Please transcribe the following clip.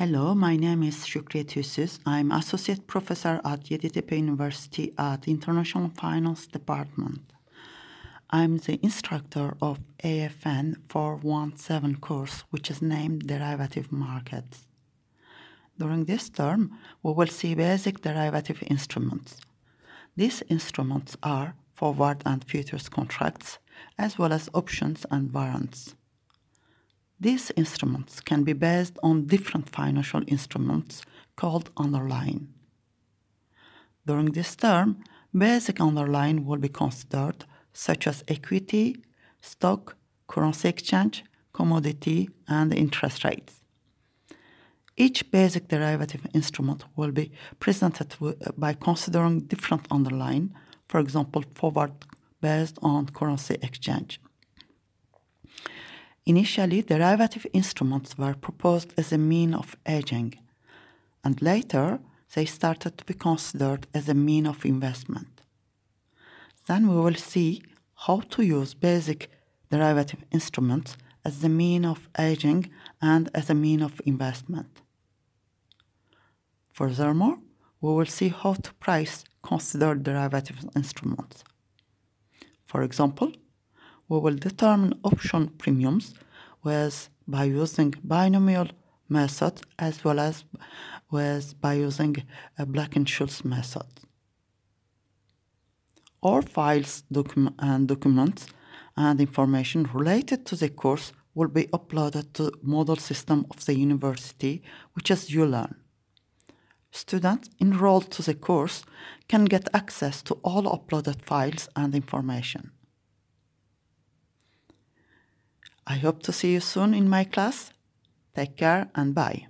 Hello, my name is Shukriye Tüysüz. I'm Associate Professor at Yeditepe University at International Finance Department. I'm the instructor of AFN 417 course, which is named Derivative Markets. During this term, we will see basic derivative instruments. These instruments are forward and futures contracts, as well as options and warrants. These instruments can be based on different financial instruments called underlying. During this term, basic underlying will be considered such as equity, stock, currency exchange, commodity, and interest rates. Each basic derivative instrument will be presented by considering different underlying, for example, forward based on currency exchange. Initially, derivative instruments were proposed as a mean of hedging, and later they started to be considered as a mean of investment. Then we will see how to use basic derivative instruments as the mean of hedging and as a mean of investment. Furthermore, we will see how to price considered derivative instruments. For example, we will determine option premiums with by using binomial method as well as with by using a Black-Scholes method. All files docu and documents and information related to the course will be uploaded to Moodle system of the university, which is ULearn. Students enrolled to the course can get access to all uploaded files and information. I hope to see you soon in my class. Take care and bye.